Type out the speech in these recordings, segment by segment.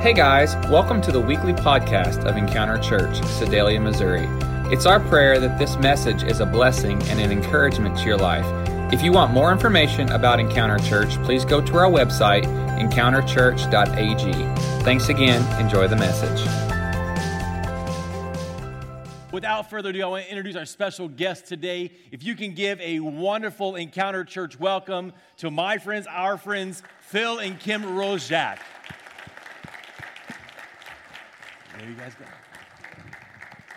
Hey guys, welcome to the weekly podcast of Encounter Church, Sedalia, Missouri. It's our prayer that this message is a blessing and an encouragement to your life. If you want more information about Encounter Church, please go to our website, encounterchurch.ag. Thanks again. Enjoy the message. Without further ado, I want to introduce our special guest today. If you can give a wonderful Encounter Church welcome to my friends, our friends, Phil and Kim Rojak. There you guys go.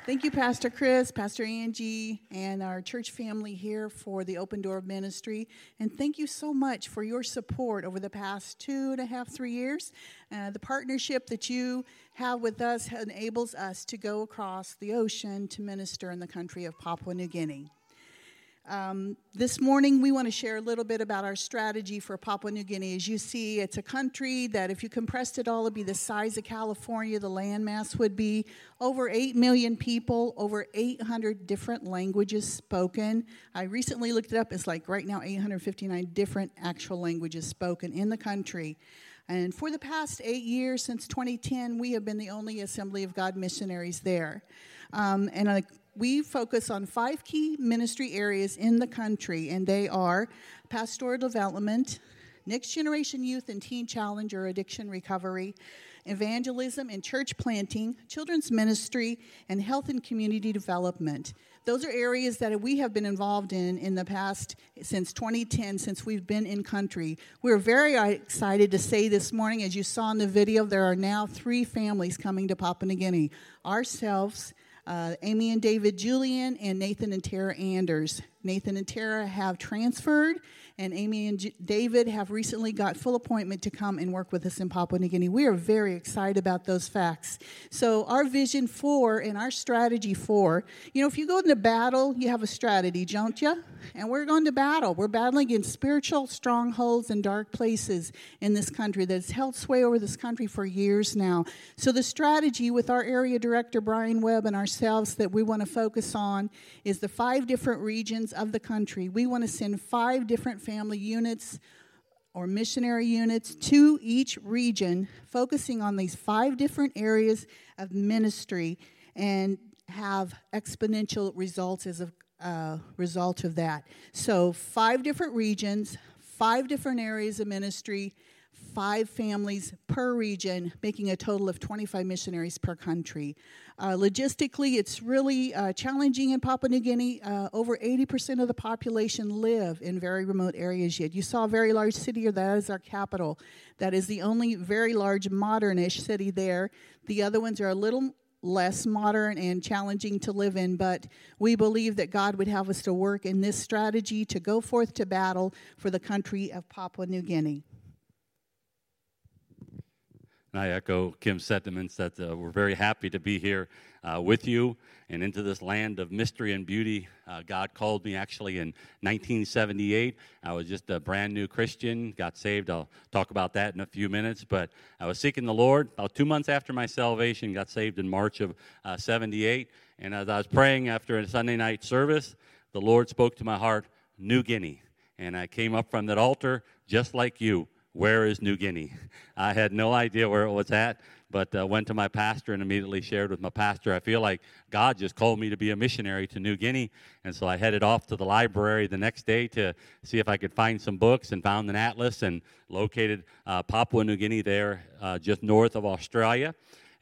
Thank you, Pastor Chris, Pastor Angie, and our church family here for the Open Door Ministry. And thank you so much for your support over the past two and a half, three years. Uh, the partnership that you have with us enables us to go across the ocean to minister in the country of Papua New Guinea. Um, this morning, we want to share a little bit about our strategy for Papua New Guinea. As you see, it's a country that, if you compressed it all, would be the size of California. The landmass would be over 8 million people, over 800 different languages spoken. I recently looked it up. It's like right now 859 different actual languages spoken in the country. And for the past eight years, since 2010, we have been the only Assembly of God missionaries there. Um, and we focus on five key ministry areas in the country, and they are pastoral development, next generation youth and teen challenge or addiction recovery, evangelism and church planting, children's ministry, and health and community development. Those are areas that we have been involved in in the past since 2010, since we've been in country. We're very excited to say this morning, as you saw in the video, there are now three families coming to Papua New Guinea ourselves, uh, Amy and David Julian, and Nathan and Tara Anders. Nathan and Tara have transferred, and Amy and J- David have recently got full appointment to come and work with us in Papua New Guinea. We are very excited about those facts. So, our vision for and our strategy for, you know, if you go into battle, you have a strategy, don't you? And we're going to battle. We're battling against spiritual strongholds and dark places in this country that has held sway over this country for years now. So, the strategy with our area director, Brian Webb, and ourselves that we want to focus on is the five different regions of the country. We want to send five different family units or missionary units to each region, focusing on these five different areas of ministry and have exponential results as a uh, result of that. So, five different regions, five different areas of ministry, five families per region, making a total of 25 missionaries per country. Uh, logistically, it's really uh, challenging in Papua New Guinea. Uh, over 80% of the population live in very remote areas yet. You saw a very large city, or that is our capital. That is the only very large modernish city there. The other ones are a little less modern and challenging to live in, but we believe that God would have us to work in this strategy to go forth to battle for the country of Papua New Guinea. And I echo Kim's sentiments that uh, we're very happy to be here uh, with you and into this land of mystery and beauty. Uh, God called me actually in 1978. I was just a brand new Christian, got saved. I'll talk about that in a few minutes. But I was seeking the Lord about two months after my salvation, got saved in March of uh, 78. And as I was praying after a Sunday night service, the Lord spoke to my heart, New Guinea. And I came up from that altar just like you where is New Guinea? I had no idea where it was at, but uh, went to my pastor and immediately shared with my pastor. I feel like God just called me to be a missionary to New Guinea, and so I headed off to the library the next day to see if I could find some books and found an atlas and located uh, Papua New Guinea there, uh, just north of Australia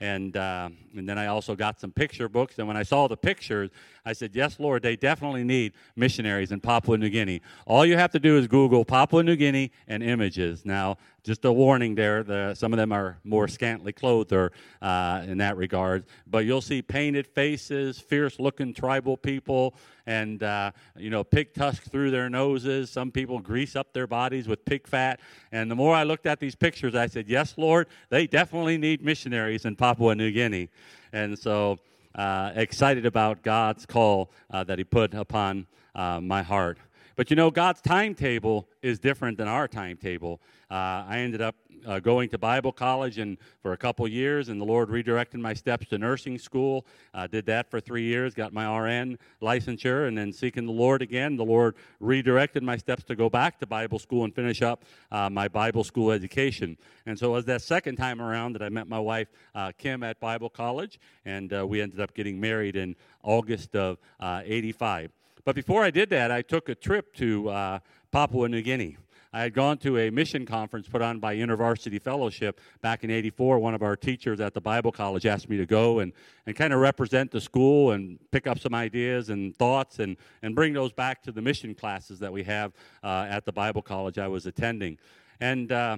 and uh, and then I also got some picture books. And when I saw the pictures, I said, "Yes, Lord, they definitely need missionaries in Papua New Guinea. All you have to do is Google Papua New Guinea and images. Now, just a warning there: the, some of them are more scantily clothed, or uh, in that regard. But you'll see painted faces, fierce-looking tribal people, and uh, you know, pig tusk through their noses. Some people grease up their bodies with pig fat. And the more I looked at these pictures, I said, "Yes, Lord, they definitely need missionaries in Papua New Guinea." And so, uh, excited about God's call uh, that He put upon uh, my heart. But you know, God's timetable is different than our timetable. Uh, I ended up uh, going to Bible college and for a couple years, and the Lord redirected my steps to nursing school. Uh, did that for three years, got my RN licensure, and then seeking the Lord again. The Lord redirected my steps to go back to Bible school and finish up uh, my Bible school education. And so it was that second time around that I met my wife, uh, Kim, at Bible college, and uh, we ended up getting married in August of 85. But before I did that, I took a trip to Papua New Guinea. I had gone to a mission conference put on by University Fellowship back in 84. One of our teachers at the Bible College asked me to go and, and kind of represent the school and pick up some ideas and thoughts and, and bring those back to the mission classes that we have uh, at the Bible College I was attending. And uh,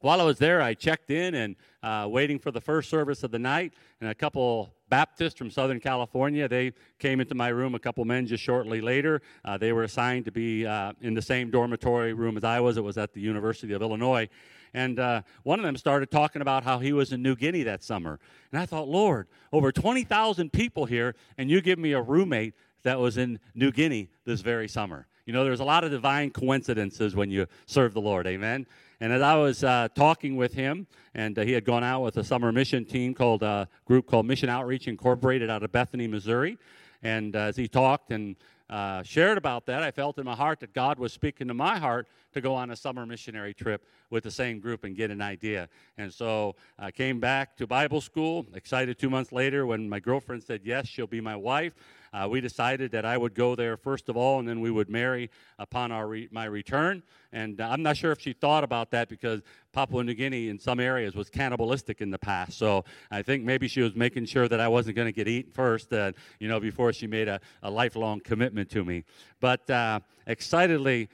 while I was there, I checked in and uh, waiting for the first service of the night, and a couple Baptists from Southern California. They came into my room, a couple men just shortly later. Uh, they were assigned to be uh, in the same dormitory room as I was. It was at the University of Illinois. And uh, one of them started talking about how he was in New Guinea that summer. And I thought, Lord, over 20,000 people here, and you give me a roommate that was in New Guinea this very summer. You know, there's a lot of divine coincidences when you serve the Lord. Amen. And as I was uh, talking with him, and uh, he had gone out with a summer mission team called a uh, group called Mission Outreach Incorporated out of Bethany, Missouri. And uh, as he talked and uh, shared about that, I felt in my heart that God was speaking to my heart to go on a summer missionary trip with the same group and get an idea. And so I came back to Bible school, excited two months later when my girlfriend said, Yes, she'll be my wife. Uh, we decided that I would go there first of all, and then we would marry upon our re- my return. And uh, I'm not sure if she thought about that because Papua New Guinea in some areas was cannibalistic in the past. So I think maybe she was making sure that I wasn't going to get eaten first, uh, you know, before she made a, a lifelong commitment to me. But uh, excitedly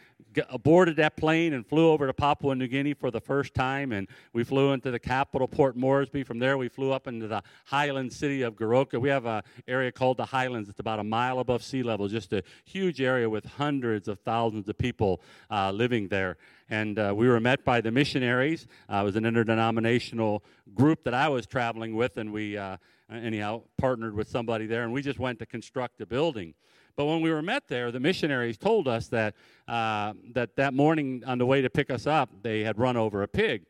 boarded that plane and flew over to Papua New Guinea for the first time. And we flew into the capital, Port Moresby. From there, we flew up into the highland city of Goroka. We have an area called the Highlands. It's about a mile above sea level, just a huge area with hundreds of thousands of people uh, living there. And uh, we were met by the missionaries. Uh, it was an interdenominational group that I was traveling with, and we, uh, anyhow, partnered with somebody there, and we just went to construct a building. But when we were met there, the missionaries told us that, uh, that that morning on the way to pick us up, they had run over a pig.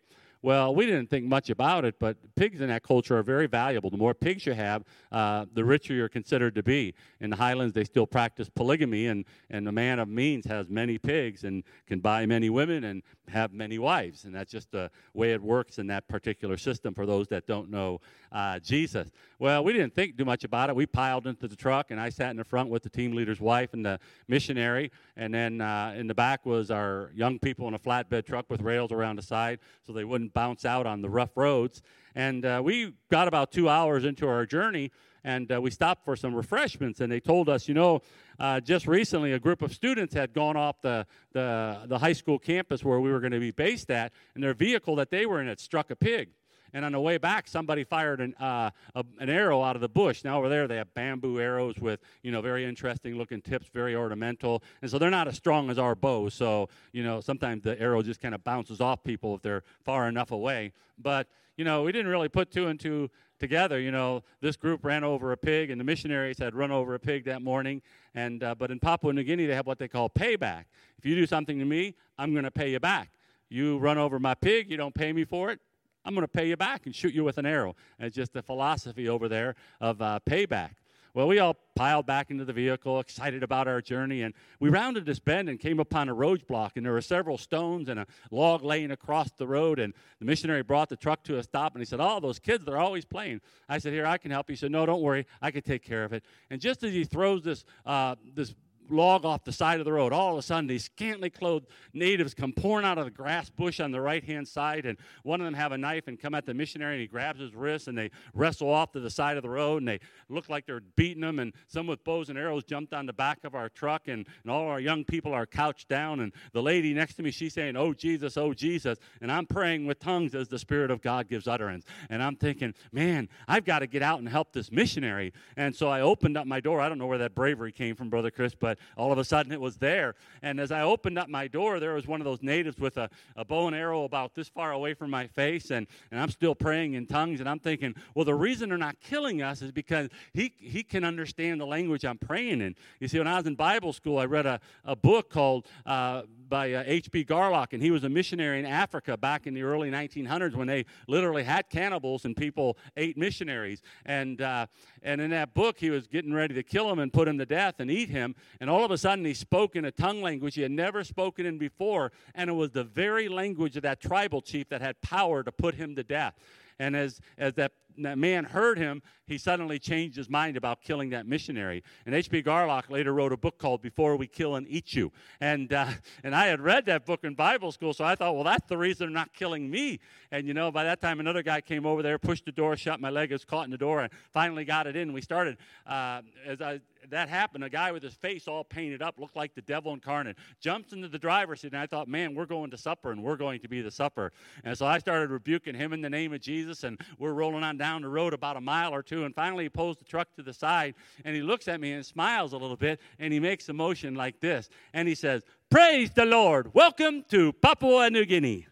Well, we didn't think much about it, but pigs in that culture are very valuable. The more pigs you have, uh, the richer you're considered to be. In the Highlands, they still practice polygamy, and, and the man of means has many pigs and can buy many women and have many wives. And that's just the way it works in that particular system for those that don't know uh, Jesus. Well, we didn't think too much about it. We piled into the truck, and I sat in the front with the team leader's wife and the missionary. And then uh, in the back was our young people in a flatbed truck with rails around the side so they wouldn't bounce out on the rough roads. And uh, we got about two hours into our journey, and uh, we stopped for some refreshments. And they told us, you know, uh, just recently a group of students had gone off the, the, the high school campus where we were going to be based at, and their vehicle that they were in had struck a pig and on the way back, somebody fired an, uh, a, an arrow out of the bush. Now over there, they have bamboo arrows with you know very interesting looking tips, very ornamental, and so they're not as strong as our bows. So you know sometimes the arrow just kind of bounces off people if they're far enough away. But you know we didn't really put two and two together. You know, this group ran over a pig, and the missionaries had run over a pig that morning. And uh, but in Papua New Guinea, they have what they call payback. If you do something to me, I'm going to pay you back. You run over my pig, you don't pay me for it. I'm going to pay you back and shoot you with an arrow. It's just the philosophy over there of uh, payback. Well, we all piled back into the vehicle, excited about our journey, and we rounded this bend and came upon a roadblock, and there were several stones and a log laying across the road. And the missionary brought the truck to a stop, and he said, "Oh, those kids, they're always playing." I said, "Here, I can help you." He said, "No, don't worry, I can take care of it." And just as he throws this uh, this log off the side of the road. All of a sudden, these scantily clothed natives come pouring out of the grass bush on the right hand side, and one of them have a knife and come at the missionary, and he grabs his wrist, and they wrestle off to the side of the road, and they look like they're beating him, and some with bows and arrows jumped on the back of our truck, and, and all our young people are couched down, and the lady next to me, she's saying, "Oh Jesus, oh Jesus," and I'm praying with tongues as the Spirit of God gives utterance, and I'm thinking, man, I've got to get out and help this missionary, and so I opened up my door. I don't know where that bravery came from, Brother Chris, but but all of a sudden it was there. And as I opened up my door, there was one of those natives with a, a bow and arrow about this far away from my face, and, and I'm still praying in tongues, and I'm thinking, well, the reason they're not killing us is because he, he can understand the language I'm praying in. You see, when I was in Bible school, I read a, a book called uh, by H.B. Uh, Garlock, and he was a missionary in Africa back in the early 1900s when they literally had cannibals and people ate missionaries. And, uh, and in that book, he was getting ready to kill him and put him to death and eat him. And all of a sudden, he spoke in a tongue language he had never spoken in before, and it was the very language of that tribal chief that had power to put him to death. And as, as that that man heard him, he suddenly changed his mind about killing that missionary. And H.B. Garlock later wrote a book called Before We Kill and Eat You. And, uh, and I had read that book in Bible school, so I thought, well, that's the reason they're not killing me. And, you know, by that time, another guy came over there, pushed the door shut, my leg was caught in the door, and finally got it in. We started, uh, as I, that happened, a guy with his face all painted up, looked like the devil incarnate, jumps into the driver's seat, and I thought, man, we're going to supper, and we're going to be the supper. And so I started rebuking him in the name of Jesus, and we're rolling on down the road about a mile or two, and finally he pulls the truck to the side, and he looks at me and smiles a little bit, and he makes a motion like this, and he says, Praise the Lord, welcome to Papua New Guinea.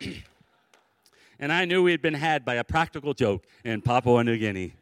and I knew we had been had by a practical joke in Papua New Guinea.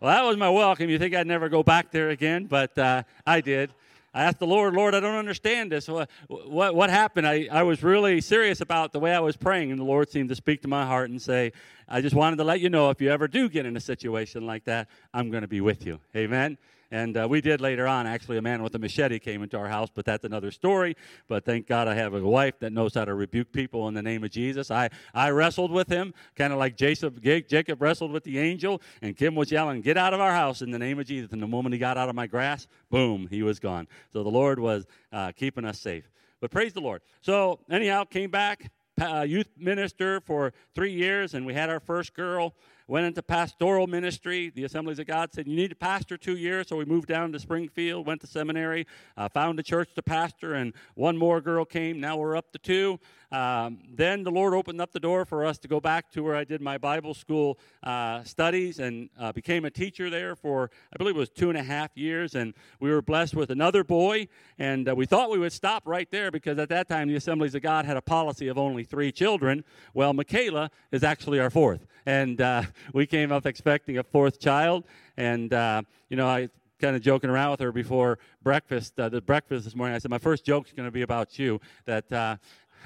Well, that was my welcome. You think I'd never go back there again, but uh, I did. I asked the Lord, Lord, I don't understand this. What, what, what happened? I, I was really serious about the way I was praying, and the Lord seemed to speak to my heart and say, I just wanted to let you know if you ever do get in a situation like that, I'm going to be with you. Amen. And uh, we did later on. Actually, a man with a machete came into our house, but that's another story. But thank God I have a wife that knows how to rebuke people in the name of Jesus. I, I wrestled with him, kind of like Jacob, Jacob wrestled with the angel, and Kim was yelling, Get out of our house in the name of Jesus. And the moment he got out of my grasp, boom, he was gone. So the Lord was uh, keeping us safe. But praise the Lord. So, anyhow, came back, uh, youth minister for three years, and we had our first girl went into pastoral ministry. The Assemblies of God said, You need to pastor two years. So we moved down to Springfield, went to seminary, uh, found a church to pastor, and one more girl came. Now we're up to two. Um, then the Lord opened up the door for us to go back to where I did my Bible school uh, studies and uh, became a teacher there for, I believe it was two and a half years. And we were blessed with another boy. And uh, we thought we would stop right there because at that time the Assemblies of God had a policy of only three children. Well, Michaela is actually our fourth. And uh, we came up expecting a fourth child. And, uh, you know, I kind of joking around with her before breakfast, uh, the breakfast this morning. I said, My first joke is going to be about you. That, uh,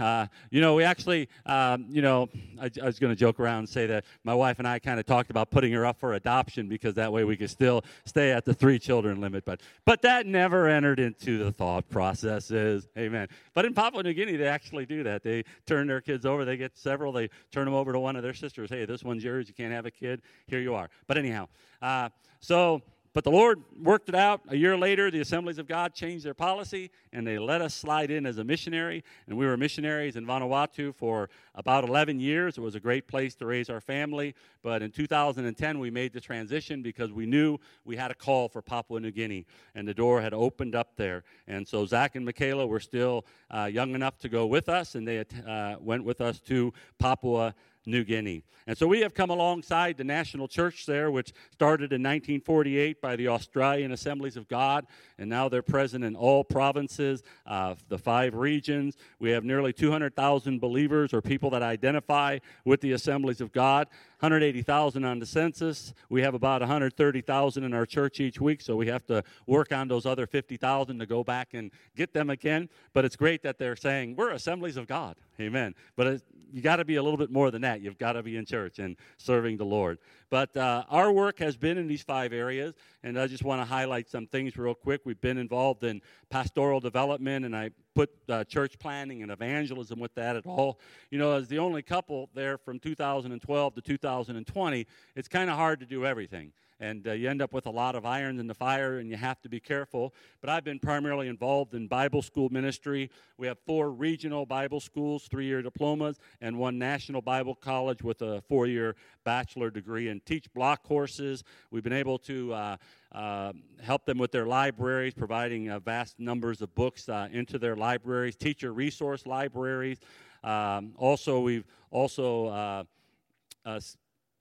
uh, you know, we actually, um, you know, I, I was going to joke around and say that my wife and I kind of talked about putting her up for adoption because that way we could still stay at the three children limit. But, but that never entered into the thought processes. Amen. But in Papua New Guinea, they actually do that. They turn their kids over. They get several. They turn them over to one of their sisters. Hey, this one's yours. You can't have a kid. Here you are. But anyhow, uh, so but the Lord worked it out. A year later, the Assemblies of God changed their policy and they let us slide in as a missionary. And we were missionaries in Vanuatu for about 11 years. It was a great place to raise our family. But in 2010, we made the transition because we knew we had a call for Papua New Guinea and the door had opened up there. And so Zach and Michaela were still uh, young enough to go with us and they uh, went with us to Papua New Guinea. And so we have come alongside the national church there, which started in 1948 by the Australian Assemblies of God, and now they're present in all provinces, uh, the five regions. We have nearly 200,000 believers or people that identify with the Assemblies of God. 180,000 on the census. We have about 130,000 in our church each week, so we have to work on those other 50,000 to go back and get them again. But it's great that they're saying, We're assemblies of God. Amen. But you got to be a little bit more than that. You've got to be in church and serving the Lord. But uh, our work has been in these five areas, and I just want to highlight some things real quick. We've been involved in pastoral development, and I put uh, church planting and evangelism with that at all. You know, as the only couple there from 2012 to 2020, it's kind of hard to do everything and uh, you end up with a lot of irons in the fire and you have to be careful. But I've been primarily involved in Bible school ministry. We have four regional Bible schools, three year diplomas, and one national Bible college with a four year bachelor degree and teach block courses. We've been able to uh, uh, help them with their libraries, providing uh, vast numbers of books uh, into their libraries, teacher resource libraries. Um, also, we've also uh,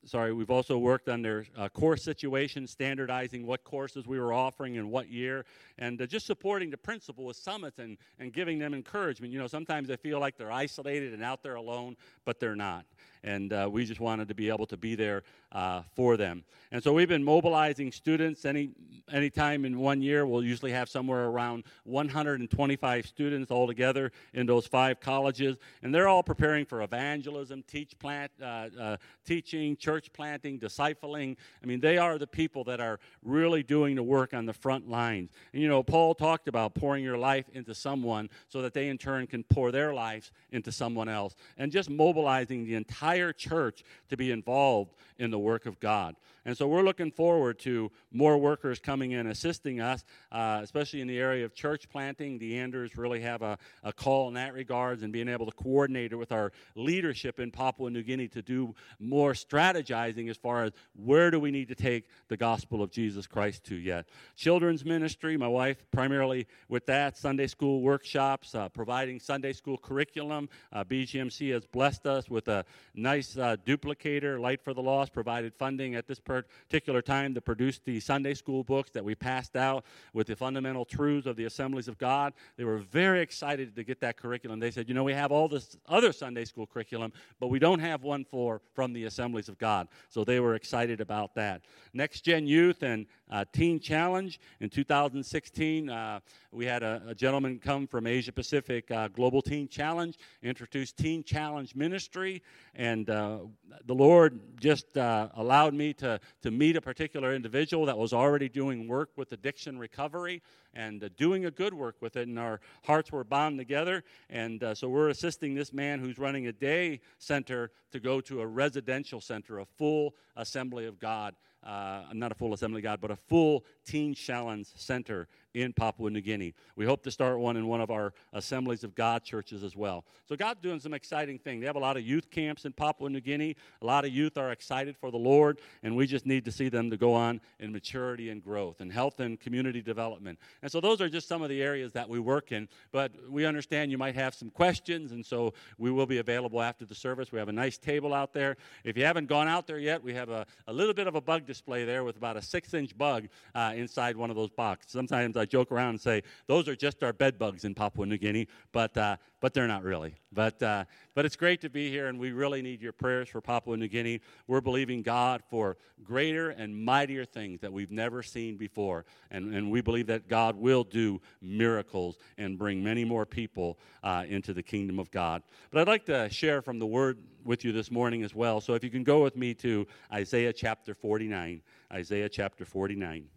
sorry, we've also worked on their uh, course situation, standardizing what courses we were offering in what year, and uh, just supporting the principal with summits and, and giving them encouragement. You know, sometimes they feel like they're isolated and out there alone, but they're not. And uh, we just wanted to be able to be there uh, for them. And so we've been mobilizing students any any time in one year. We'll usually have somewhere around 125 students altogether in those five colleges, and they're all preparing for evangelism, teach plant, uh, uh, teaching, church planting, discipling. I mean, they are the people that are really doing the work on the front lines. And you know, Paul talked about pouring your life into someone so that they in turn can pour their lives into someone else, and just mobilizing the entire church to be involved in the work of God. And so we're looking forward to more workers coming in assisting us, uh, especially in the area of church planting. The Anders really have a, a call in that regards and being able to coordinate it with our leadership in Papua New Guinea to do more strategizing as far as where do we need to take the gospel of Jesus Christ to yet. Children's ministry, my wife primarily with that, Sunday school workshops, uh, providing Sunday school curriculum. Uh, BGMC has blessed us with a nice uh, duplicator, Light for the Lost, provided funding at this particular time to produce the Sunday school books that we passed out with the fundamental truths of the assemblies of God. They were very excited to get that curriculum. They said, you know, we have all this other Sunday school curriculum, but we don't have one for from the assemblies of God. So they were excited about that. Next Gen Youth and uh, Teen Challenge in 2016. Uh, we had a, a, gentleman come from Asia Pacific uh, Global Teen Challenge, introduced Teen Challenge Ministry, and uh, the Lord just uh, allowed me to, to meet a particular individual that was already doing work with addiction recovery and uh, doing a good work with it, and our hearts were bound together. And so we're assisting this man who's running a day center to go to a residential center, a full assembly of God uh, not a full Assembly of God, but a full Teen Challenge Center in Papua New Guinea. We hope to start one in one of our Assemblies of God churches as well. So God's doing some exciting things. They have a lot of youth camps in Papua New Guinea. A lot of youth are excited for the Lord, and we just need to see them to go on in maturity and growth and health and community development. And so those are just some of the areas that we work in. But we understand you might have some questions, and so we will be available after the service. We have a nice table out there. If you haven't gone out there yet, we have a, a little bit of a bug display there with about a six inch bug uh, inside one of those boxes. Sometimes I joke around and say, those are just our bed bugs in Papua New Guinea, but, uh, but they're not really. But, uh, but it's great to be here, and we really need your prayers for Papua New Guinea. We're believing God for greater and mightier things that we've never seen before. And, and we believe that God will do miracles and bring many more people uh, into the kingdom of God. But I'd like to share from the word with you this morning as well. So if you can go with me to Isaiah chapter 49. Isaiah chapter 49.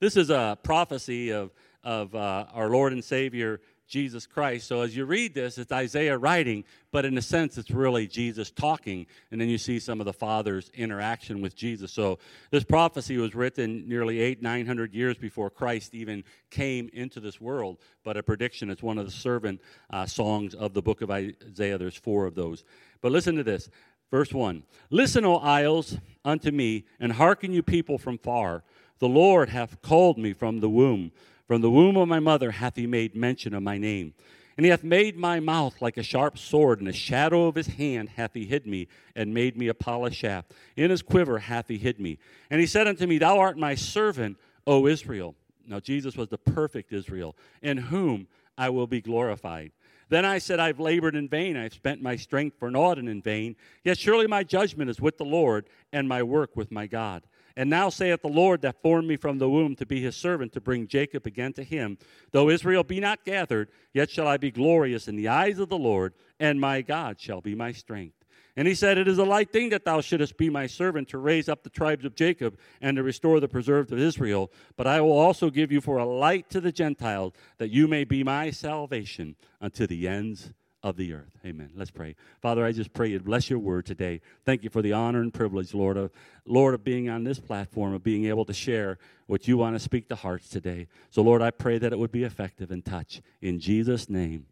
This is a prophecy of, of uh, our Lord and Savior Jesus Christ. So as you read this, it's Isaiah writing, but in a sense, it's really Jesus talking. And then you see some of the Father's interaction with Jesus. So this prophecy was written nearly eight, nine hundred years before Christ even came into this world. But a prediction, it's one of the servant uh, songs of the book of Isaiah. There's four of those. But listen to this. Verse 1 Listen, O isles, unto me, and hearken, you people from far. The Lord hath called me from the womb. From the womb of my mother hath he made mention of my name. And he hath made my mouth like a sharp sword, and the shadow of his hand hath he hid me, and made me a polished shaft. In his quiver hath he hid me. And he said unto me, Thou art my servant, O Israel. Now Jesus was the perfect Israel, in whom I will be glorified. Then I said, I've labored in vain. I've spent my strength for naught and in vain. Yet surely my judgment is with the Lord, and my work with my God. And now saith the Lord that formed me from the womb to be his servant, to bring Jacob again to him. Though Israel be not gathered, yet shall I be glorious in the eyes of the Lord, and my God shall be my strength. And he said, It is a light thing that thou shouldest be my servant to raise up the tribes of Jacob and to restore the preserved of Israel. But I will also give you for a light to the Gentiles, that you may be my salvation unto the ends of the earth. Amen. Let's pray. Father, I just pray you bless your word today. Thank you for the honor and privilege, Lord, of Lord, of being on this platform, of being able to share what you want to speak to hearts today. So, Lord, I pray that it would be effective and touch. In Jesus' name,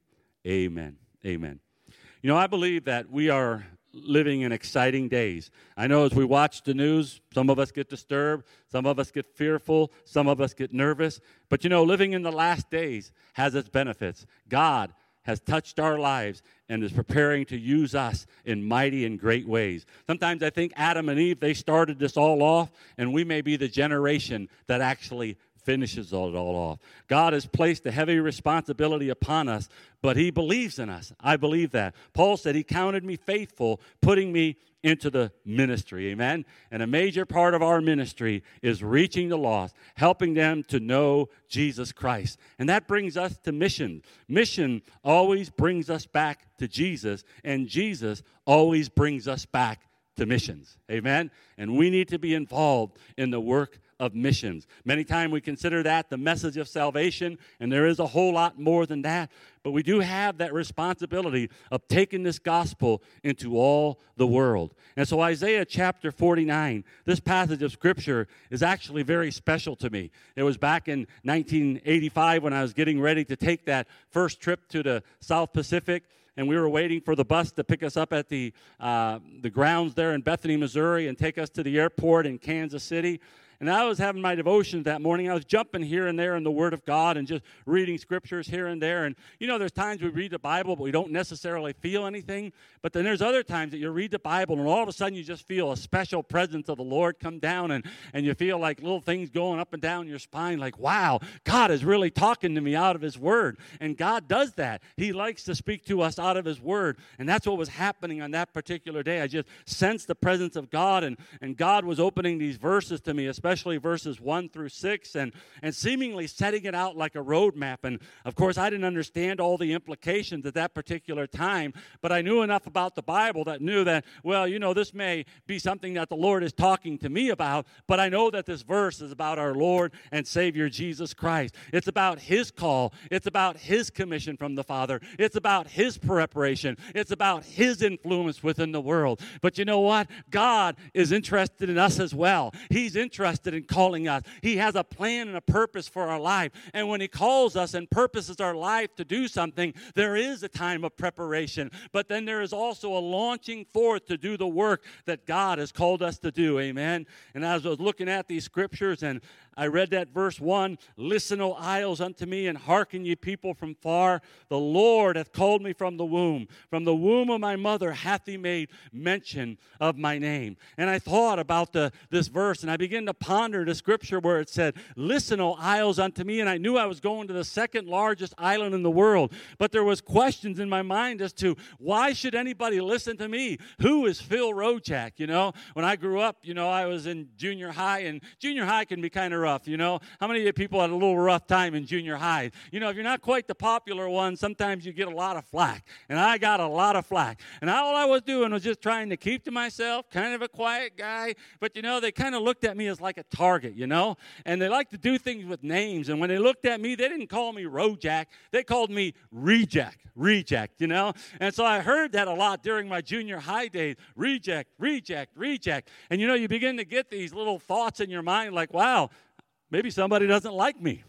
amen. Amen. You know, I believe that we are living in exciting days. I know as we watch the news, some of us get disturbed, some of us get fearful, some of us get nervous. But you know, living in the last days has its benefits. God has touched our lives and is preparing to use us in mighty and great ways. Sometimes I think Adam and Eve, they started this all off, and we may be the generation that actually finishes it all off. God has placed a heavy responsibility upon us, but He believes in us. I believe that. Paul said, He counted me faithful, putting me into the ministry. Amen. And a major part of our ministry is reaching the lost, helping them to know Jesus Christ. And that brings us to mission. Mission always brings us back to Jesus, and Jesus always brings us back to missions. Amen. And we need to be involved in the work of missions. Many times we consider that the message of salvation, and there is a whole lot more than that. But we do have that responsibility of taking this gospel into all the world. And so, Isaiah chapter 49, this passage of scripture is actually very special to me. It was back in 1985 when I was getting ready to take that first trip to the South Pacific and we were waiting for the bus to pick us up at the, uh, the grounds there in Bethany, Missouri, and take us to the airport in Kansas City. And I was having my devotions that morning. I was jumping here and there in the Word of God and just reading scriptures here and there. And you know, there's times we read the Bible, but we don't necessarily feel anything. But then there's other times that you read the Bible and all of a sudden you just feel a special presence of the Lord come down and, and you feel like little things going up and down your spine, like, wow, God is really talking to me out of His Word. And God does that. He likes to speak to us out of His Word. And that's what was happening on that particular day. I just sensed the presence of God, and, and God was opening these verses to me, especially especially verses 1 through 6, and, and seemingly setting it out like a roadmap. And of course, I didn't understand all the implications at that particular time, but I knew enough about the Bible that knew that, well, you know, this may be something that the Lord is talking to me about, but I know that this verse is about our Lord and Savior Jesus Christ. It's about His call, it's about His commission from the Father, it's about His preparation, it's about His influence within the world. But you know what? God is interested in us as well. He's interested interested in calling us. He has a plan and a purpose for our life. And when He calls us and purposes our life to do something, there is a time of preparation. But then there is also a launching forth to do the work that God has called us to do. Amen. And as I was looking at these scriptures and I read that verse 1 Listen, O isles, unto me, and hearken, ye people from far. The Lord hath called me from the womb. From the womb of my mother hath he made mention of my name. And I thought about the, this verse, and I began to ponder the scripture where it said, Listen, O isles, unto me. And I knew I was going to the second largest island in the world. But there was questions in my mind as to why should anybody listen to me? Who is Phil Rojak? You know, when I grew up, you know, I was in junior high, and junior high can be kind of rough, you know? How many people had a little rough time in junior high? You know, if you're not quite the popular one, sometimes you get a lot of flack. And I got a lot of flack. And all I was doing was just trying to keep to myself, kind of a quiet guy. But, you know, they kind of looked at me as like a target, you know? And they like to do things with names. And when they looked at me, they didn't call me Rojak, they called me Reject, Reject, you know? And so I heard that a lot during my junior high days reject, reject, reject. And, you know, you begin to get these little thoughts in your mind like, wow, Maybe somebody doesn't like me.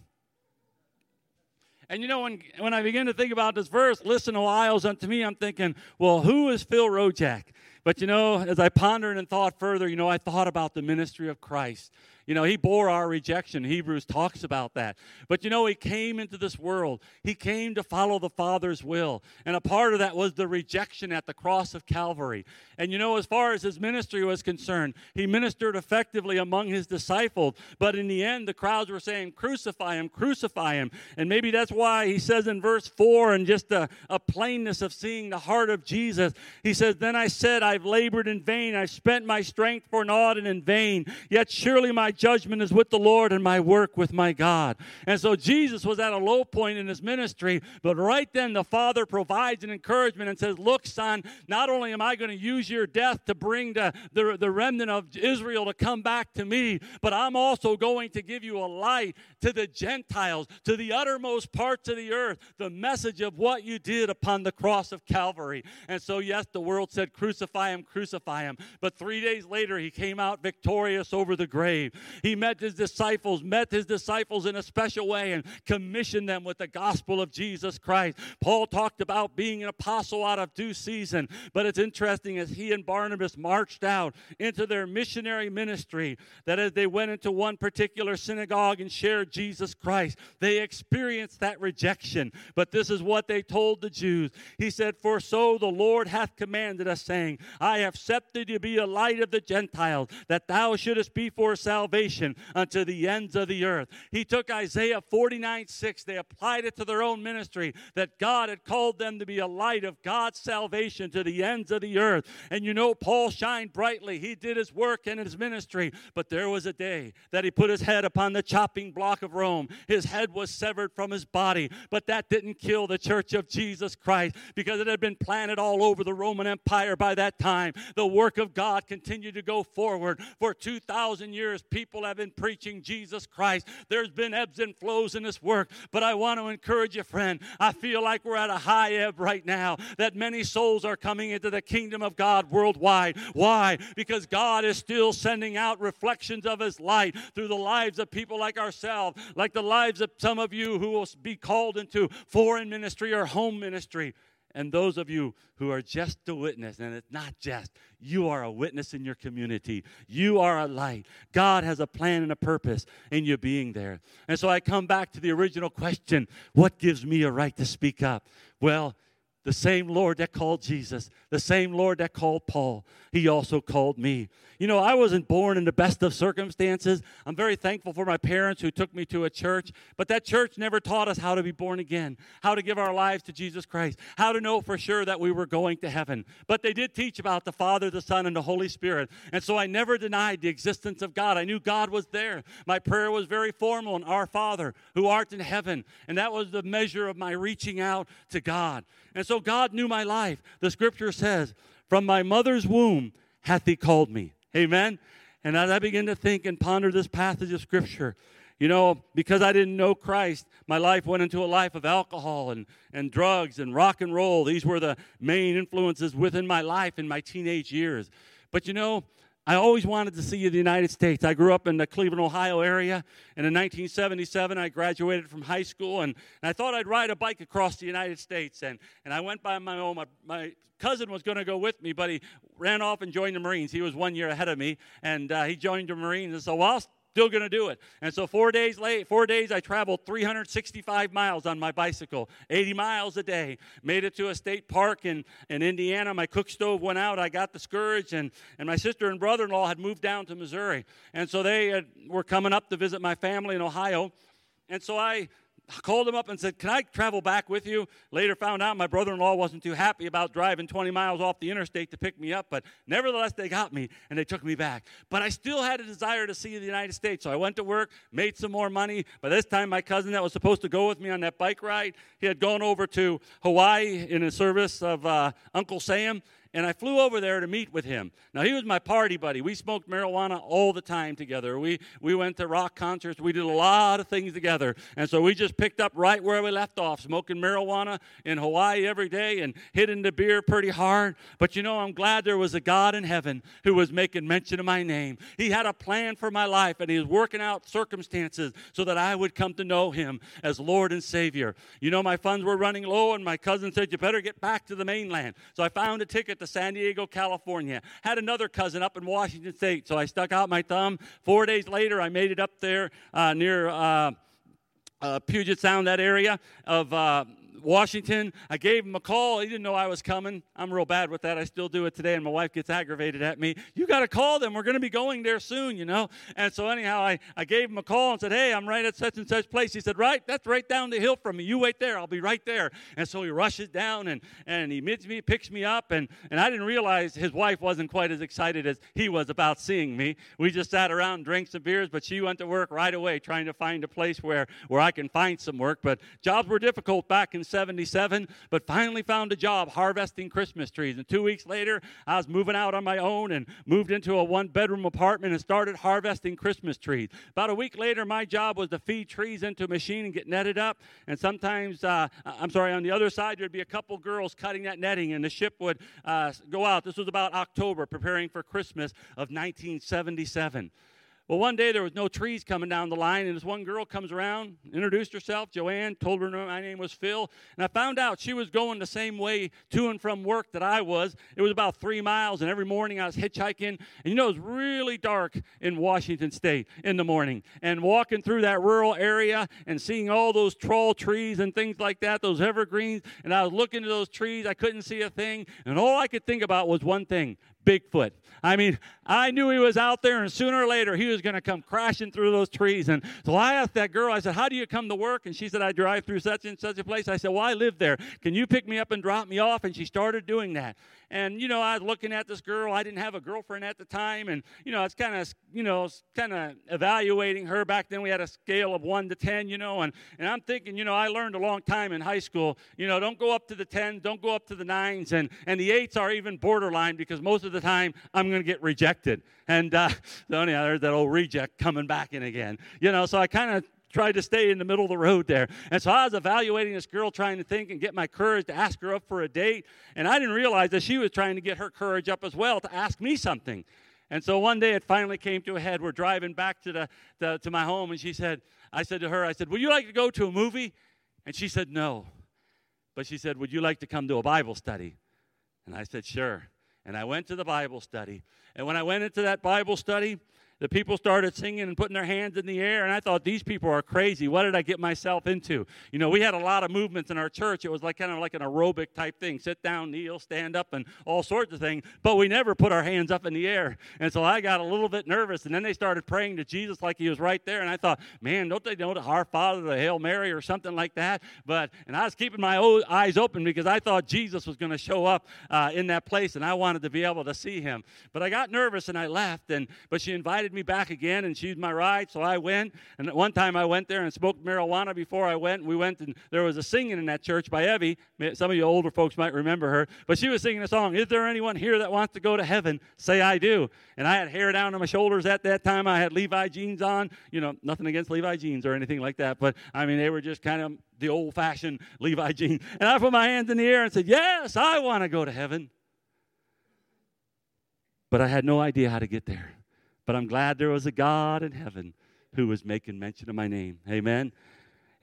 And you know, when, when I begin to think about this verse, listen, O isles, unto me, I'm thinking, well, who is Phil Rojak? But you know, as I pondered and thought further, you know, I thought about the ministry of Christ. You know, he bore our rejection. Hebrews talks about that. But you know, he came into this world. He came to follow the Father's will. And a part of that was the rejection at the cross of Calvary. And you know, as far as his ministry was concerned, he ministered effectively among his disciples. But in the end, the crowds were saying, Crucify him, crucify him. And maybe that's why he says in verse 4, and just a, a plainness of seeing the heart of Jesus, he says, Then I said, I've labored in vain. I've spent my strength for naught and in vain. Yet surely my judgment is with the Lord and my work with my God. And so Jesus was at a low point in his ministry, but right then the Father provides an encouragement and says, Look, son, not only am I going to use your death to bring the, the, the remnant of Israel to come back to me, but I'm also going to give you a light to the Gentiles, to the uttermost parts of the earth, the message of what you did upon the cross of Calvary. And so, yes, the world said, Crucify crucify him, crucify him. But three days later, he came out victorious over the grave. He met his disciples, met his disciples in a special way, and commissioned them with the gospel of Jesus Christ. Paul talked about being an apostle out of due season, but it's interesting as he and Barnabas marched out into their missionary ministry that as they went into one particular synagogue and shared Jesus Christ, they experienced that rejection. But this is what they told the Jews. He said, For so the Lord hath commanded us, saying, I have set thee to be a light of the Gentiles, that thou shouldest be for salvation unto the ends of the earth. He took Isaiah 49 6, they applied it to their own ministry, that God had called them to be a light of God's salvation to the ends of the earth. And you know, Paul shined brightly. He did his work and his ministry, but there was a day that he put his head upon the chopping block of Rome. His head was severed from his body, but that didn't kill the church of Jesus Christ because it had been planted all over the Roman Empire by that time. The work of God continued to go forward. For 2,000 years, people have been preaching Jesus Christ. There's been ebbs and flows in this work, but I want to encourage you, friend. I feel like we're at a high ebb right now, that many souls are coming into the kingdom of God worldwide. Why? Because God is still sending out reflections of His light through the lives of people like ourselves, like the lives of some of you who will be called into foreign ministry or home ministry. And those of you who are just a witness, and it's not just, you are a witness in your community. You are a light. God has a plan and a purpose in you being there. And so I come back to the original question what gives me a right to speak up? Well, the same Lord that called Jesus, the same Lord that called Paul, he also called me. You know, I wasn't born in the best of circumstances. I'm very thankful for my parents who took me to a church, but that church never taught us how to be born again, how to give our lives to Jesus Christ, how to know for sure that we were going to heaven. But they did teach about the Father, the Son, and the Holy Spirit. And so I never denied the existence of God. I knew God was there. My prayer was very formal and Our Father, who art in heaven. And that was the measure of my reaching out to God. And so God knew my life. The scripture says, From my mother's womb hath he called me. Amen. And as I begin to think and ponder this passage of scripture, you know, because I didn't know Christ, my life went into a life of alcohol and, and drugs and rock and roll. These were the main influences within my life in my teenage years. But you know, I always wanted to see the United States. I grew up in the Cleveland, Ohio area, and in 1977, I graduated from high school, and, and I thought I'd ride a bike across the United States. And, and I went by my own. My, my cousin was going to go with me, but he ran off and joined the Marines. He was one year ahead of me, and uh, he joined the Marines. And so, well, still going to do it. And so four days late, four days, I traveled 365 miles on my bicycle, 80 miles a day. Made it to a state park in, in Indiana. My cook stove went out. I got discouraged, and, and my sister and brother-in-law had moved down to Missouri. And so they had, were coming up to visit my family in Ohio. And so I called him up and said, Can I travel back with you? Later found out my brother in law wasn't too happy about driving 20 miles off the interstate to pick me up, but nevertheless, they got me and they took me back. But I still had a desire to see the United States, so I went to work, made some more money. By this time, my cousin that was supposed to go with me on that bike ride, he had gone over to Hawaii in a service of uh, Uncle Sam and I flew over there to meet with him. Now, he was my party buddy. We smoked marijuana all the time together. We, we went to rock concerts. We did a lot of things together. And so we just picked up right where we left off, smoking marijuana in Hawaii every day and hitting the beer pretty hard. But you know, I'm glad there was a God in heaven who was making mention of my name. He had a plan for my life, and he was working out circumstances so that I would come to know him as Lord and Savior. You know, my funds were running low, and my cousin said, You better get back to the mainland. So I found a ticket to San Diego, California. Had another cousin up in Washington State, so I stuck out my thumb. Four days later, I made it up there uh, near. Uh, uh, Puget Sound, that area of uh, Washington. I gave him a call. He didn't know I was coming. I'm real bad with that. I still do it today, and my wife gets aggravated at me. You got to call them. We're going to be going there soon, you know. And so anyhow, I, I gave him a call and said, hey, I'm right at such and such place. He said, right, that's right down the hill from me. You wait there. I'll be right there. And so he rushes down and, and he meets me, picks me up, and, and I didn't realize his wife wasn't quite as excited as he was about seeing me. We just sat around, and drank some beers, but she went to work right away trying to find a place where, where I can find some work. But jobs were difficult back in 1977, but finally found a job harvesting Christmas trees. And two weeks later, I was moving out on my own and moved into a one bedroom apartment and started harvesting Christmas trees. About a week later, my job was to feed trees into a machine and get netted up. And sometimes, uh, I'm sorry, on the other side, there'd be a couple girls cutting that netting, and the ship would uh, go out. This was about October, preparing for Christmas of 1977. Well, one day there was no trees coming down the line, and this one girl comes around, introduced herself, Joanne, told her my name was Phil, and I found out she was going the same way to and from work that I was. It was about three miles, and every morning I was hitchhiking, and you know it was really dark in Washington State in the morning, and walking through that rural area and seeing all those tall trees and things like that, those evergreens, and I was looking at those trees, I couldn't see a thing, and all I could think about was one thing: Bigfoot. I mean, I knew he was out there, and sooner or later he was going to come crashing through those trees. And so I asked that girl, I said, How do you come to work? And she said, I drive through such and such a place. I said, Well, I live there. Can you pick me up and drop me off? And she started doing that. And, you know, I was looking at this girl. I didn't have a girlfriend at the time. And, you know, I was kind of, you know, kind of evaluating her. Back then we had a scale of one to 10, you know. And, and I'm thinking, you know, I learned a long time in high school, you know, don't go up to the 10s, don't go up to the 9s. And, and the 8s are even borderline because most of the time I'm going to get rejected. And uh, so anyhow, there's that old reject coming back in again. You know, so I kind of tried to stay in the middle of the road there. And so I was evaluating this girl, trying to think and get my courage to ask her up for a date. And I didn't realize that she was trying to get her courage up as well to ask me something. And so one day it finally came to a head. We're driving back to, the, the to my home, and she said, I said to her, I said, Would you like to go to a movie? And she said, No. But she said, Would you like to come to a Bible study? And I said, Sure. And I went to the Bible study. And when I went into that Bible study, the people started singing and putting their hands in the air and i thought these people are crazy. What did i get myself into? You know we had a lot of movements in our church. It was like kind of like an aerobic type thing. Sit down kneel stand up and all sorts of things. But we never put our hands up in the air. And so i got a little bit nervous and then they started praying to jesus like he was right there. And i thought man don't they know the our father the hail mary or something like that? But and i was keeping my eyes open because i thought jesus was going to show up uh, in that place and i wanted to be able to see him. But i got nervous and i left and but she invited invited me back again, and she's my ride, so I went. And one time I went there and smoked marijuana before I went. And we went, and there was a singing in that church by Evie. Some of you older folks might remember her, but she was singing a song. Is there anyone here that wants to go to heaven? Say I do. And I had hair down to my shoulders at that time. I had Levi jeans on. You know, nothing against Levi jeans or anything like that, but I mean they were just kind of the old-fashioned Levi jeans. And I put my hands in the air and said, "Yes, I want to go to heaven." But I had no idea how to get there. But I'm glad there was a God in heaven who was making mention of my name. Amen.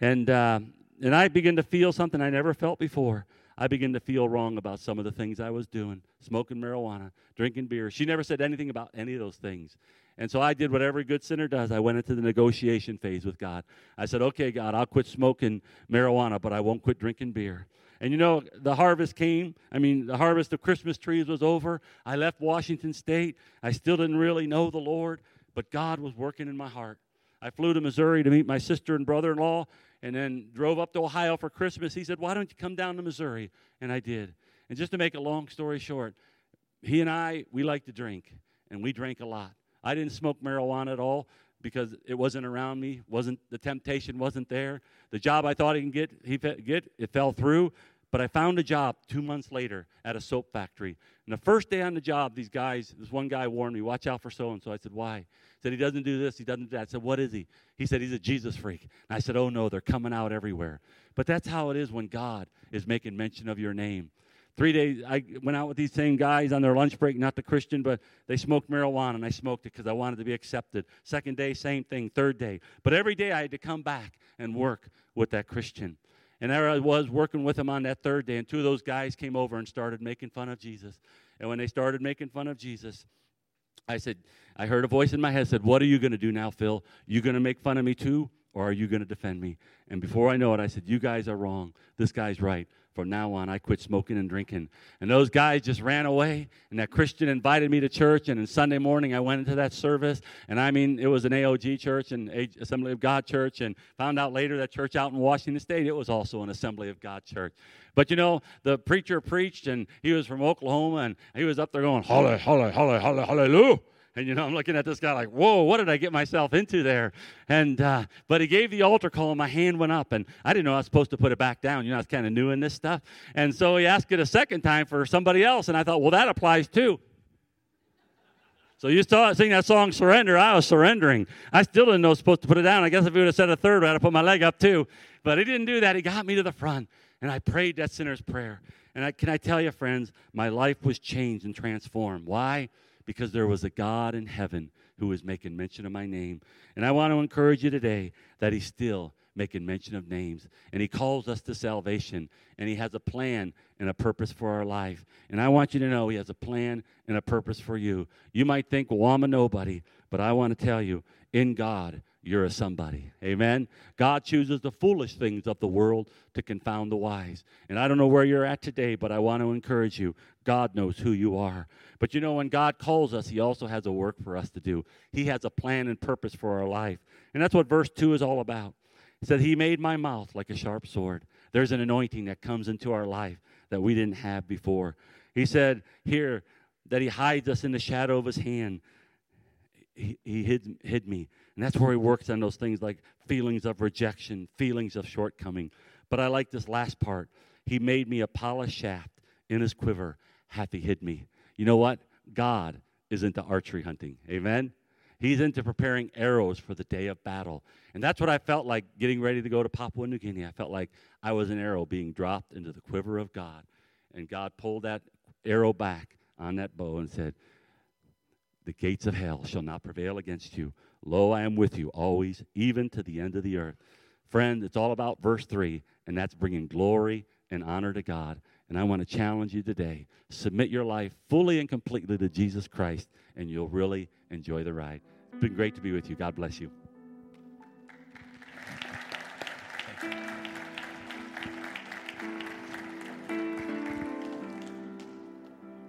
And uh, and I began to feel something I never felt before. I began to feel wrong about some of the things I was doing smoking marijuana, drinking beer. She never said anything about any of those things. And so I did what every good sinner does. I went into the negotiation phase with God. I said, okay, God, I'll quit smoking marijuana, but I won't quit drinking beer. And you know, the harvest came. I mean, the harvest of Christmas trees was over. I left Washington State. I still didn't really know the Lord, but God was working in my heart. I flew to Missouri to meet my sister and brother in law and then drove up to Ohio for Christmas. He said, Why don't you come down to Missouri? And I did. And just to make a long story short, he and I, we like to drink, and we drank a lot. I didn't smoke marijuana at all because it wasn't around me, wasn't the temptation wasn't there. The job I thought he can get, he get, it fell through. But I found a job two months later at a soap factory. And the first day on the job, these guys, this one guy warned me, watch out for so and so. I said, why? He said, he doesn't do this, he doesn't do that. I said, what is he? He said, he's a Jesus freak. And I said, oh no, they're coming out everywhere. But that's how it is when God is making mention of your name. Three days, I went out with these same guys on their lunch break, not the Christian, but they smoked marijuana, and I smoked it because I wanted to be accepted. Second day, same thing. Third day. But every day I had to come back and work with that Christian. And there I was working with him on that third day, and two of those guys came over and started making fun of Jesus. And when they started making fun of Jesus, I said, I heard a voice in my head said, What are you going to do now, Phil? You going to make fun of me too? or are you going to defend me? And before I know it, I said, You guys are wrong. This guy's right. From now on, I quit smoking and drinking. And those guys just ran away. And that Christian invited me to church. And on Sunday morning, I went into that service. And I mean, it was an AOG church and Assembly of God church. And found out later that church out in Washington State, it was also an Assembly of God church. But you know, the preacher preached, and he was from Oklahoma. And he was up there going, Hallelujah, hallelujah, hallelujah, hallelujah. And you know, I'm looking at this guy like, whoa, what did I get myself into there? And uh, but he gave the altar call, and my hand went up, and I didn't know I was supposed to put it back down. You know, I was kind of new in this stuff, and so he asked it a second time for somebody else, and I thought, well, that applies too. So you saw sing that song "Surrender." I was surrendering. I still didn't know I was supposed to put it down. I guess if he would have said a third, I'd have put my leg up too. But he didn't do that. He got me to the front, and I prayed that sinner's prayer. And I, can I tell you, friends, my life was changed and transformed. Why? Because there was a God in heaven who was making mention of my name. And I want to encourage you today that He's still making mention of names. And He calls us to salvation. And He has a plan and a purpose for our life. And I want you to know He has a plan and a purpose for you. You might think, well, I'm a nobody. But I want to tell you, in God, you're a somebody. Amen. God chooses the foolish things of the world to confound the wise. And I don't know where you're at today, but I want to encourage you. God knows who you are. But you know, when God calls us, He also has a work for us to do. He has a plan and purpose for our life. And that's what verse 2 is all about. He said, He made my mouth like a sharp sword. There's an anointing that comes into our life that we didn't have before. He said here that He hides us in the shadow of His hand. He, he hid, hid me and that's where he works on those things like feelings of rejection, feelings of shortcoming. But I like this last part. He made me a polished shaft in his quiver, hath he hid me. You know what? God is into archery hunting. Amen? He's into preparing arrows for the day of battle. And that's what I felt like getting ready to go to Papua New Guinea. I felt like I was an arrow being dropped into the quiver of God. And God pulled that arrow back on that bow and said, The gates of hell shall not prevail against you. Lo, I am with you always, even to the end of the earth. Friend, it's all about verse 3, and that's bringing glory and honor to God. And I want to challenge you today submit your life fully and completely to Jesus Christ, and you'll really enjoy the ride. It's been great to be with you. God bless you.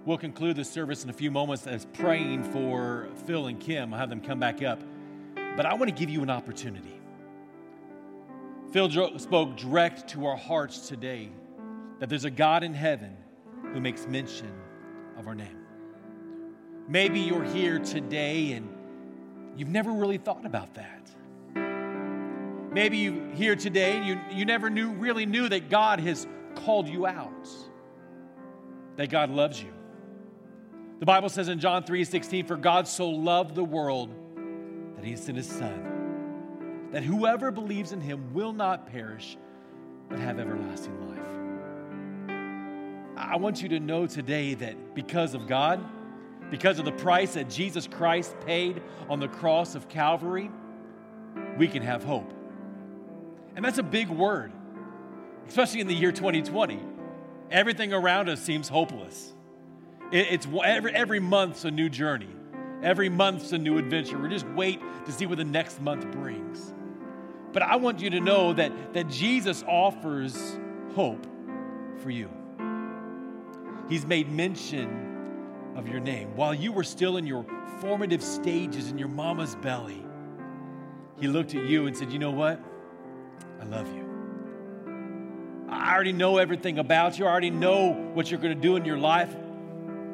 We'll conclude the service in a few moments as praying for Phil and Kim. I'll have them come back up. But I want to give you an opportunity. Phil spoke direct to our hearts today that there's a God in heaven who makes mention of our name. Maybe you're here today and you've never really thought about that. Maybe you're here today and you, you never knew, really knew that God has called you out, that God loves you. The Bible says in John 3 16, For God so loved the world that he sent his son, that whoever believes in him will not perish, but have everlasting life. I want you to know today that because of God, because of the price that Jesus Christ paid on the cross of Calvary, we can have hope. And that's a big word, especially in the year 2020. Everything around us seems hopeless. It's every, every month's a new journey. Every month's a new adventure. We just wait to see what the next month brings. But I want you to know that, that Jesus offers hope for you. He's made mention of your name. While you were still in your formative stages in your mama's belly, He looked at you and said, You know what? I love you. I already know everything about you. I already know what you're going to do in your life,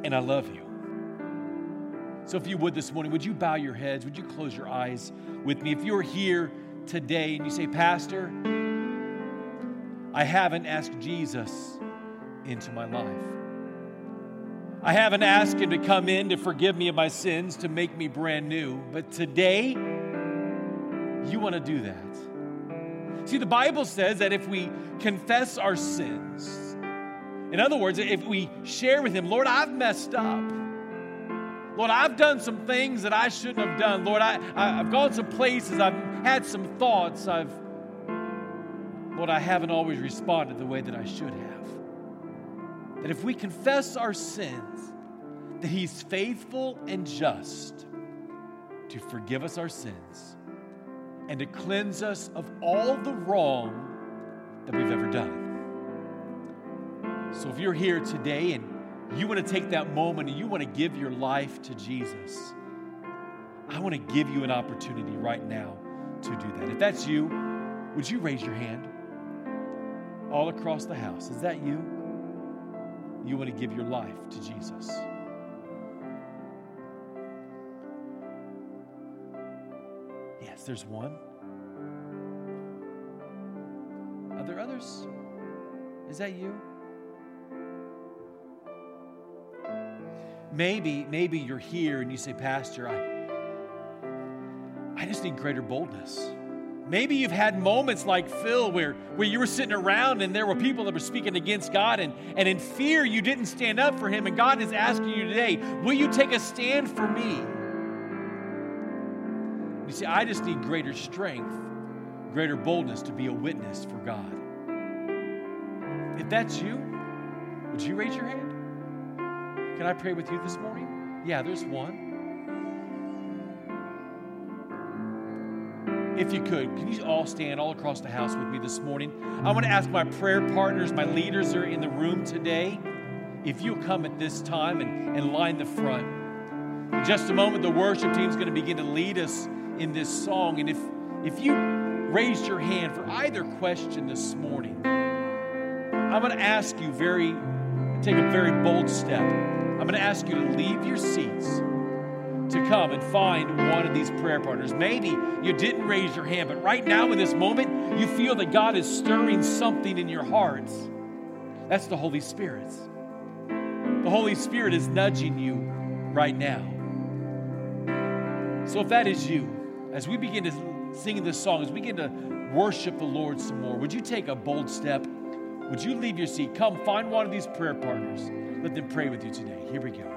and I love you. So, if you would this morning, would you bow your heads? Would you close your eyes with me? If you're here today and you say, Pastor, I haven't asked Jesus into my life. I haven't asked him to come in to forgive me of my sins, to make me brand new. But today, you want to do that. See, the Bible says that if we confess our sins, in other words, if we share with him, Lord, I've messed up. Lord, I've done some things that I shouldn't have done. Lord, I, I, have gone some places, I've had some thoughts, I've, Lord, I haven't always responded the way that I should have. That if we confess our sins, that He's faithful and just to forgive us our sins and to cleanse us of all the wrong that we've ever done. So if you're here today and you want to take that moment and you want to give your life to Jesus, I want to give you an opportunity right now to do that. If that's you, would you raise your hand? All across the house. Is that you? You want to give your life to Jesus. Yes, There's one. Are there others? Is that you? Maybe, maybe you're here and you say, Pastor, I, I just need greater boldness. Maybe you've had moments like Phil where, where you were sitting around and there were people that were speaking against God, and, and in fear you didn't stand up for Him. And God is asking you today, Will you take a stand for me? You see, I just need greater strength, greater boldness to be a witness for God. If that's you, would you raise your hand? Can I pray with you this morning? Yeah, there's one. If you could, can you all stand all across the house with me this morning? I want to ask my prayer partners, my leaders are in the room today, if you'll come at this time and, and line the front. In just a moment, the worship team is going to begin to lead us in this song. And if, if you raised your hand for either question this morning, I'm going to ask you very, take a very bold step. I'm going to ask you to leave your seats to come and find one of these prayer partners. Maybe you didn't raise your hand, but right now in this moment, you feel that God is stirring something in your hearts. That's the Holy Spirit. The Holy Spirit is nudging you right now. So if that is you, as we begin to sing this song, as we begin to worship the Lord some more, would you take a bold step? Would you leave your seat? Come find one of these prayer partners. Let them pray with you today. Here we go.